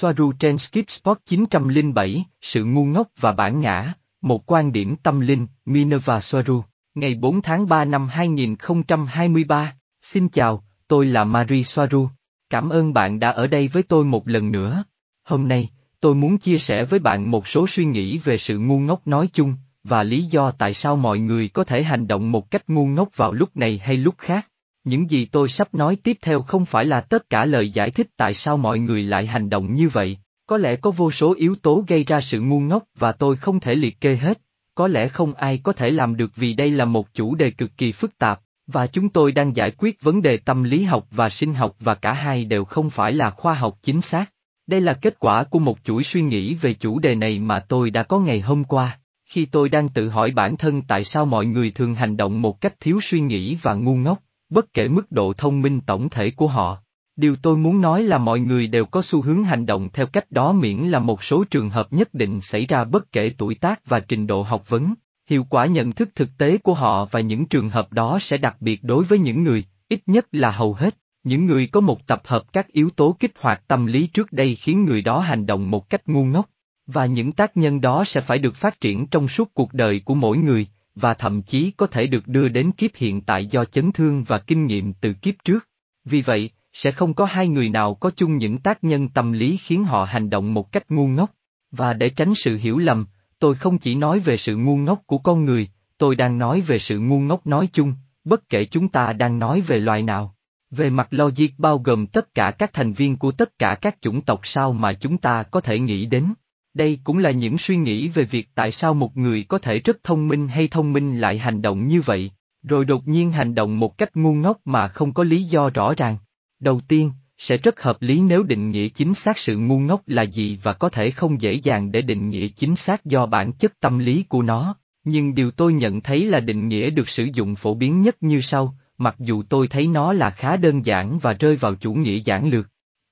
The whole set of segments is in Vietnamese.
Soaru trên Skipspot 907, Sự ngu ngốc và bản ngã, một quan điểm tâm linh, Minerva Soaru, ngày 4 tháng 3 năm 2023. Xin chào, tôi là Marie Soaru. Cảm ơn bạn đã ở đây với tôi một lần nữa. Hôm nay, tôi muốn chia sẻ với bạn một số suy nghĩ về sự ngu ngốc nói chung, và lý do tại sao mọi người có thể hành động một cách ngu ngốc vào lúc này hay lúc khác. Những gì tôi sắp nói tiếp theo không phải là tất cả lời giải thích tại sao mọi người lại hành động như vậy, có lẽ có vô số yếu tố gây ra sự ngu ngốc và tôi không thể liệt kê hết, có lẽ không ai có thể làm được vì đây là một chủ đề cực kỳ phức tạp, và chúng tôi đang giải quyết vấn đề tâm lý học và sinh học và cả hai đều không phải là khoa học chính xác. Đây là kết quả của một chuỗi suy nghĩ về chủ đề này mà tôi đã có ngày hôm qua, khi tôi đang tự hỏi bản thân tại sao mọi người thường hành động một cách thiếu suy nghĩ và ngu ngốc bất kể mức độ thông minh tổng thể của họ. Điều tôi muốn nói là mọi người đều có xu hướng hành động theo cách đó miễn là một số trường hợp nhất định xảy ra bất kể tuổi tác và trình độ học vấn, hiệu quả nhận thức thực tế của họ và những trường hợp đó sẽ đặc biệt đối với những người, ít nhất là hầu hết, những người có một tập hợp các yếu tố kích hoạt tâm lý trước đây khiến người đó hành động một cách ngu ngốc, và những tác nhân đó sẽ phải được phát triển trong suốt cuộc đời của mỗi người, và thậm chí có thể được đưa đến kiếp hiện tại do chấn thương và kinh nghiệm từ kiếp trước. Vì vậy, sẽ không có hai người nào có chung những tác nhân tâm lý khiến họ hành động một cách ngu ngốc. Và để tránh sự hiểu lầm, tôi không chỉ nói về sự ngu ngốc của con người, tôi đang nói về sự ngu ngốc nói chung, bất kể chúng ta đang nói về loài nào. Về mặt logic bao gồm tất cả các thành viên của tất cả các chủng tộc sao mà chúng ta có thể nghĩ đến. Đây cũng là những suy nghĩ về việc tại sao một người có thể rất thông minh hay thông minh lại hành động như vậy, rồi đột nhiên hành động một cách ngu ngốc mà không có lý do rõ ràng. Đầu tiên, sẽ rất hợp lý nếu định nghĩa chính xác sự ngu ngốc là gì và có thể không dễ dàng để định nghĩa chính xác do bản chất tâm lý của nó, nhưng điều tôi nhận thấy là định nghĩa được sử dụng phổ biến nhất như sau, mặc dù tôi thấy nó là khá đơn giản và rơi vào chủ nghĩa giản lược.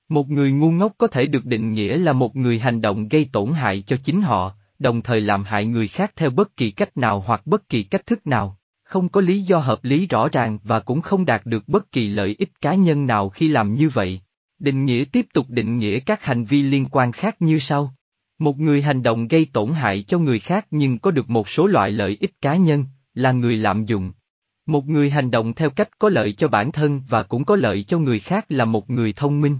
Một người ngu ngốc có thể được định nghĩa là một người hành động gây tổn hại cho chính họ, đồng thời làm hại người khác theo bất kỳ cách nào hoặc bất kỳ cách thức nào, không có lý do hợp lý rõ ràng và cũng không đạt được bất kỳ lợi ích cá nhân nào khi làm như vậy. Định nghĩa tiếp tục định nghĩa các hành vi liên quan khác như sau. Một người hành động gây tổn hại cho người khác nhưng có được một số loại lợi ích cá nhân, là người lạm dụng. Một người hành động theo cách có lợi cho bản thân và cũng có lợi cho người khác là một người thông minh.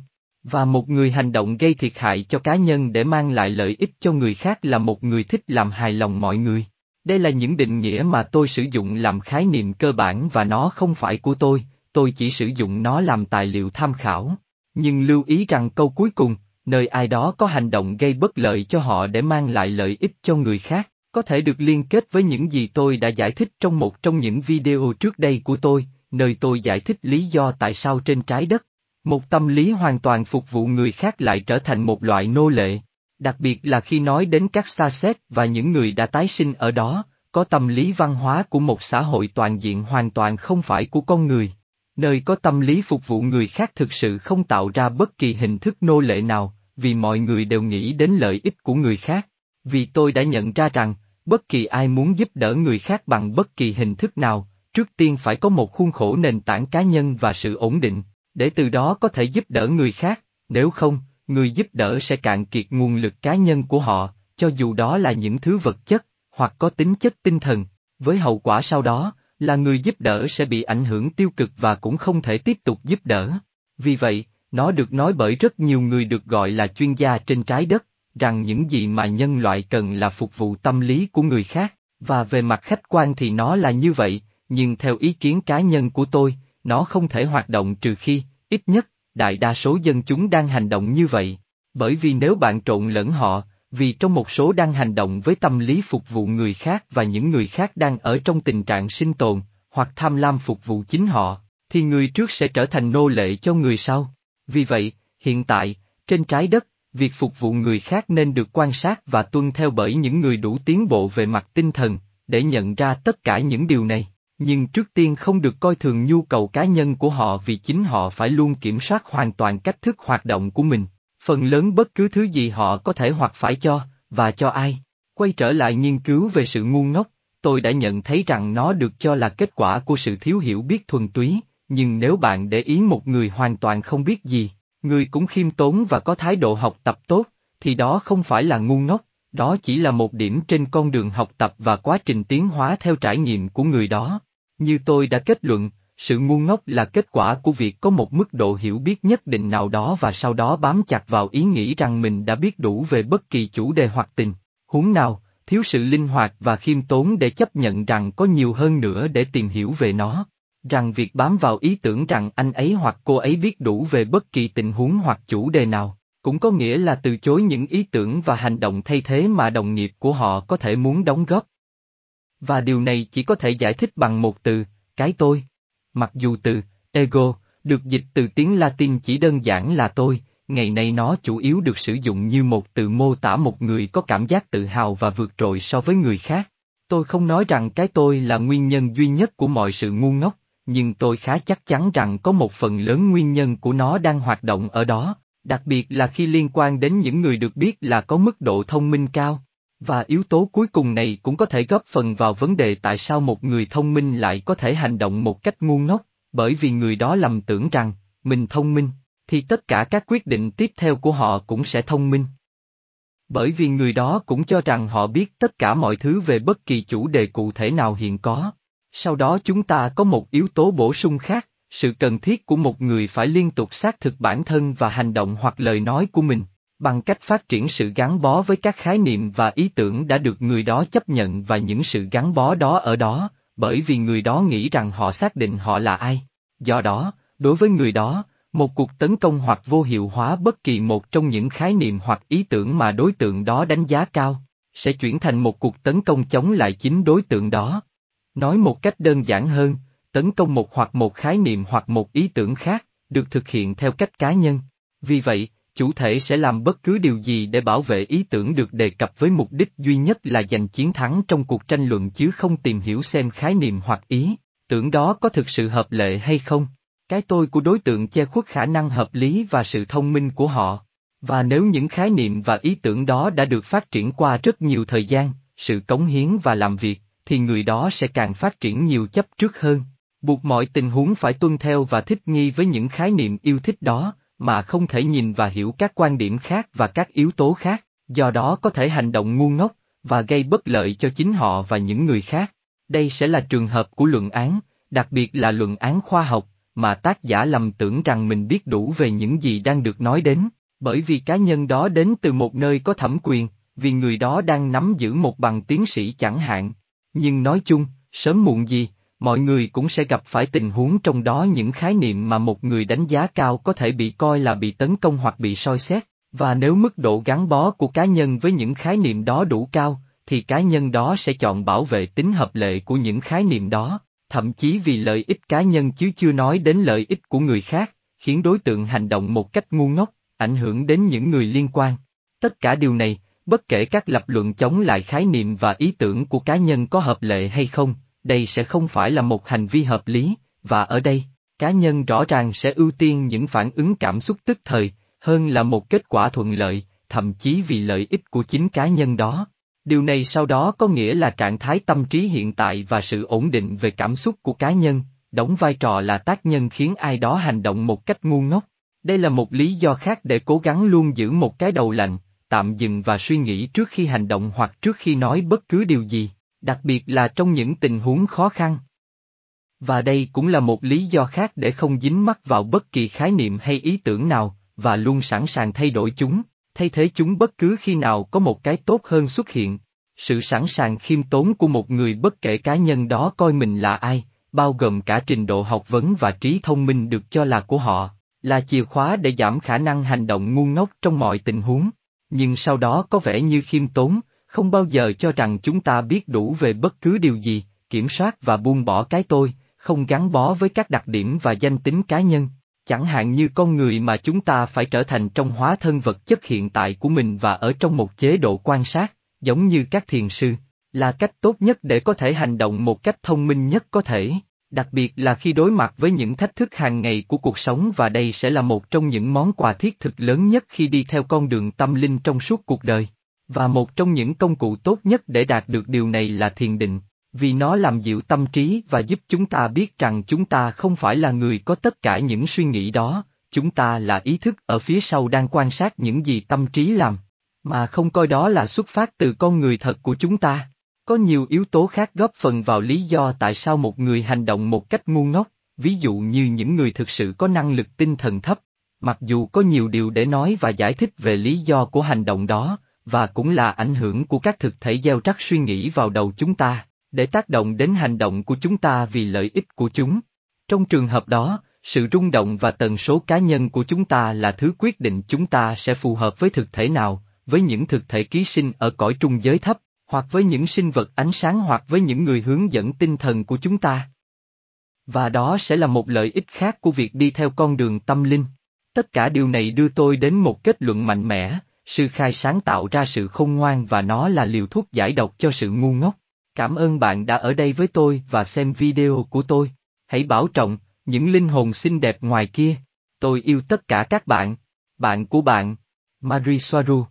Và một người hành động gây thiệt hại cho cá nhân để mang lại lợi ích cho người khác là một người thích làm hài lòng mọi người. Đây là những định nghĩa mà tôi sử dụng làm khái niệm cơ bản và nó không phải của tôi, tôi chỉ sử dụng nó làm tài liệu tham khảo. Nhưng lưu ý rằng câu cuối cùng, nơi ai đó có hành động gây bất lợi cho họ để mang lại lợi ích cho người khác, có thể được liên kết với những gì tôi đã giải thích trong một trong những video trước đây của tôi, nơi tôi giải thích lý do tại sao trên trái đất, một tâm lý hoàn toàn phục vụ người khác lại trở thành một loại nô lệ. Đặc biệt là khi nói đến các xa xét và những người đã tái sinh ở đó, có tâm lý văn hóa của một xã hội toàn diện hoàn toàn không phải của con người. Nơi có tâm lý phục vụ người khác thực sự không tạo ra bất kỳ hình thức nô lệ nào, vì mọi người đều nghĩ đến lợi ích của người khác. Vì tôi đã nhận ra rằng, bất kỳ ai muốn giúp đỡ người khác bằng bất kỳ hình thức nào, trước tiên phải có một khuôn khổ nền tảng cá nhân và sự ổn định, để từ đó có thể giúp đỡ người khác, nếu không, người giúp đỡ sẽ cạn kiệt nguồn lực cá nhân của họ, cho dù đó là những thứ vật chất, hoặc có tính chất tinh thần, với hậu quả sau đó, là người giúp đỡ sẽ bị ảnh hưởng tiêu cực và cũng không thể tiếp tục giúp đỡ. Vì vậy, nó được nói bởi rất nhiều người được gọi là chuyên gia trên trái đất, rằng những gì mà nhân loại cần là phục vụ tâm lý của người khác, và về mặt khách quan thì nó là như vậy, nhưng theo ý kiến cá nhân của tôi, nó không thể hoạt động trừ khi, ít nhất, đại đa số dân chúng đang hành động như vậy. Bởi vì nếu bạn trộn lẫn họ, vì trong một số đang hành động với tâm lý phục vụ người khác và những người khác đang ở trong tình trạng sinh tồn, hoặc tham lam phục vụ chính họ, thì người trước sẽ trở thành nô lệ cho người sau. Vì vậy, hiện tại, trên trái đất, việc phục vụ người khác nên được quan sát và tuân theo bởi những người đủ tiến bộ về mặt tinh thần, để nhận ra tất cả những điều này. Nhưng trước tiên không được coi thường nhu cầu cá nhân của họ vì chính họ phải luôn kiểm soát hoàn toàn cách thức hoạt động của mình, phần lớn bất cứ thứ gì họ có thể hoặc phải cho, và cho ai. Quay trở lại nghiên cứu về sự ngu ngốc, tôi đã nhận thấy rằng nó được cho là kết quả của sự thiếu hiểu biết thuần túy, nhưng nếu bạn để ý một người hoàn toàn không biết gì, người cũng khiêm tốn và có thái độ học tập tốt, thì đó không phải là ngu ngốc, đó chỉ là một điểm trên con đường học tập và quá trình tiến hóa theo trải nghiệm của người đó. Như tôi đã kết luận, sự ngu ngốc là kết quả của việc có một mức độ hiểu biết nhất định nào đó và sau đó bám chặt vào ý nghĩ rằng mình đã biết đủ về bất kỳ chủ đề hoặc tình. Huống nào, thiếu sự linh hoạt và khiêm tốn để chấp nhận rằng có nhiều hơn nữa để tìm hiểu về nó. Rằng việc bám vào ý tưởng rằng anh ấy hoặc cô ấy biết đủ về bất kỳ tình huống hoặc chủ đề nào, cũng có nghĩa là từ chối những ý tưởng và hành động thay thế mà đồng nghiệp của họ có thể muốn đóng góp. Và điều này chỉ có thể giải thích bằng một từ, cái tôi. Mặc dù từ ego được dịch từ tiếng Latin chỉ đơn giản là tôi, ngày nay nó chủ yếu được sử dụng như một từ mô tả một người có cảm giác tự hào và vượt trội so với người khác. Tôi không nói rằng cái tôi là nguyên nhân duy nhất của mọi sự ngu ngốc, nhưng tôi khá chắc chắn rằng có một phần lớn nguyên nhân của nó đang hoạt động ở đó, đặc biệt là khi liên quan đến những người được biết là có mức độ thông minh cao. Và yếu tố cuối cùng này cũng có thể góp phần vào vấn đề tại sao một người thông minh lại có thể hành động một cách ngu ngốc, bởi vì người đó lầm tưởng rằng, mình thông minh, thì tất cả các quyết định tiếp theo của họ cũng sẽ thông minh. Bởi vì người đó cũng cho rằng họ biết tất cả mọi thứ về bất kỳ chủ đề cụ thể nào hiện có. Sau đó chúng ta có một yếu tố bổ sung khác, sự cần thiết của một người phải liên tục xác thực bản thân và hành động hoặc lời nói của mình, bằng cách phát triển sự gắn bó với các khái niệm và ý tưởng đã được người đó chấp nhận và những sự gắn bó đó ở đó, bởi vì người đó nghĩ rằng họ xác định họ là ai. Do đó, đối với người đó, một cuộc tấn công hoặc vô hiệu hóa bất kỳ một trong những khái niệm hoặc ý tưởng mà đối tượng đó đánh giá cao, sẽ chuyển thành một cuộc tấn công chống lại chính đối tượng đó. Nói một cách đơn giản hơn, tấn công một hoặc một khái niệm hoặc một ý tưởng khác, được thực hiện theo cách cá nhân. Vì vậy, chủ thể sẽ làm bất cứ điều gì để bảo vệ ý tưởng được đề cập với mục đích duy nhất là giành chiến thắng trong cuộc tranh luận chứ không tìm hiểu xem khái niệm hoặc ý, tưởng đó có thực sự hợp lệ hay không. Cái tôi của đối tượng che khuất khả năng hợp lý và sự thông minh của họ. Và nếu những khái niệm và ý tưởng đó đã được phát triển qua rất nhiều thời gian, sự cống hiến và làm việc, thì người đó sẽ càng phát triển nhiều chấp trước hơn. Buộc mọi tình huống phải tuân theo và thích nghi với những khái niệm yêu thích đó, mà không thể nhìn và hiểu các quan điểm khác và các yếu tố khác, do đó có thể hành động ngu ngốc, và gây bất lợi cho chính họ và những người khác. Đây sẽ là trường hợp của luận án, đặc biệt là luận án khoa học, mà tác giả lầm tưởng rằng mình biết đủ về những gì đang được nói đến, bởi vì cá nhân đó đến từ một nơi có thẩm quyền, vì người đó đang nắm giữ một bằng tiến sĩ chẳng hạn. Nhưng nói chung, sớm muộn gì, mọi người cũng sẽ gặp phải tình huống trong đó những khái niệm mà một người đánh giá cao có thể bị coi là bị tấn công hoặc bị soi xét, và nếu mức độ gắn bó của cá nhân với những khái niệm đó đủ cao, thì cá nhân đó sẽ chọn bảo vệ tính hợp lệ của những khái niệm đó, thậm chí vì lợi ích cá nhân chứ chưa nói đến lợi ích của người khác, khiến đối tượng hành động một cách ngu ngốc, ảnh hưởng đến những người liên quan. Tất cả điều này, bất kể các lập luận chống lại khái niệm và ý tưởng của cá nhân có hợp lệ hay không, đây sẽ không phải là một hành vi hợp lý, và ở đây, cá nhân rõ ràng sẽ ưu tiên những phản ứng cảm xúc tức thời, hơn là một kết quả thuận lợi, thậm chí vì lợi ích của chính cá nhân đó. Điều này sau đó có nghĩa là trạng thái tâm trí hiện tại và sự ổn định về cảm xúc của cá nhân, đóng vai trò là tác nhân khiến ai đó hành động một cách ngu ngốc. Đây là một lý do khác để cố gắng luôn giữ một cái đầu lạnh, tạm dừng và suy nghĩ trước khi hành động hoặc trước khi nói bất cứ điều gì đặc biệt là trong những tình huống khó khăn. Và đây cũng là một lý do khác để không dính mắc vào bất kỳ khái niệm hay ý tưởng nào, và luôn sẵn sàng thay đổi chúng, thay thế chúng bất cứ khi nào có một cái tốt hơn xuất hiện. Sự sẵn sàng khiêm tốn của một người bất kể cá nhân đó coi mình là ai, bao gồm cả trình độ học vấn và trí thông minh được cho là của họ, là chìa khóa để giảm khả năng hành động ngu ngốc trong mọi tình huống. Nhưng sau đó có vẻ như khiêm tốn, không bao giờ cho rằng chúng ta biết đủ về bất cứ điều gì, kiểm soát và buông bỏ cái tôi, không gắn bó với các đặc điểm và danh tính cá nhân, chẳng hạn như con người mà chúng ta phải trở thành trong hóa thân vật chất hiện tại của mình và ở trong một chế độ quan sát, giống như các thiền sư, là cách tốt nhất để có thể hành động một cách thông minh nhất có thể, đặc biệt là khi đối mặt với những thách thức hàng ngày của cuộc sống và đây sẽ là một trong những món quà thiết thực lớn nhất khi đi theo con đường tâm linh trong suốt cuộc đời. Và một trong những công cụ tốt nhất để đạt được điều này là thiền định, vì nó làm dịu tâm trí và giúp chúng ta biết rằng chúng ta không phải là người có tất cả những suy nghĩ đó, chúng ta là ý thức ở phía sau đang quan sát những gì tâm trí làm, mà không coi đó là xuất phát từ con người thật của chúng ta. Có nhiều yếu tố khác góp phần vào lý do tại sao một người hành động một cách ngu ngốc, ví dụ như những người thực sự có năng lực tinh thần thấp. Mặc dù có nhiều điều để nói và giải thích về lý do của hành động đó, và cũng là ảnh hưởng của các thực thể gieo rắc suy nghĩ vào đầu chúng ta, để tác động đến hành động của chúng ta vì lợi ích của chúng. Trong trường hợp đó, sự rung động và tần số cá nhân của chúng ta là thứ quyết định chúng ta sẽ phù hợp với thực thể nào, với những thực thể ký sinh ở cõi trung giới thấp, hoặc với những sinh vật ánh sáng hoặc với những người hướng dẫn tinh thần của chúng ta. Và đó sẽ là một lợi ích khác của việc đi theo con đường tâm linh. Tất cả điều này đưa tôi đến một kết luận mạnh mẽ, sư khai sáng tạo ra sự khôn ngoan và nó là liều thuốc giải độc cho sự ngu ngốc. Cảm ơn bạn đã ở đây với tôi và xem video của tôi. Hãy bảo trọng, những linh hồn xinh đẹp ngoài kia. Tôi yêu tất cả các bạn. Bạn của bạn. Marie Soaru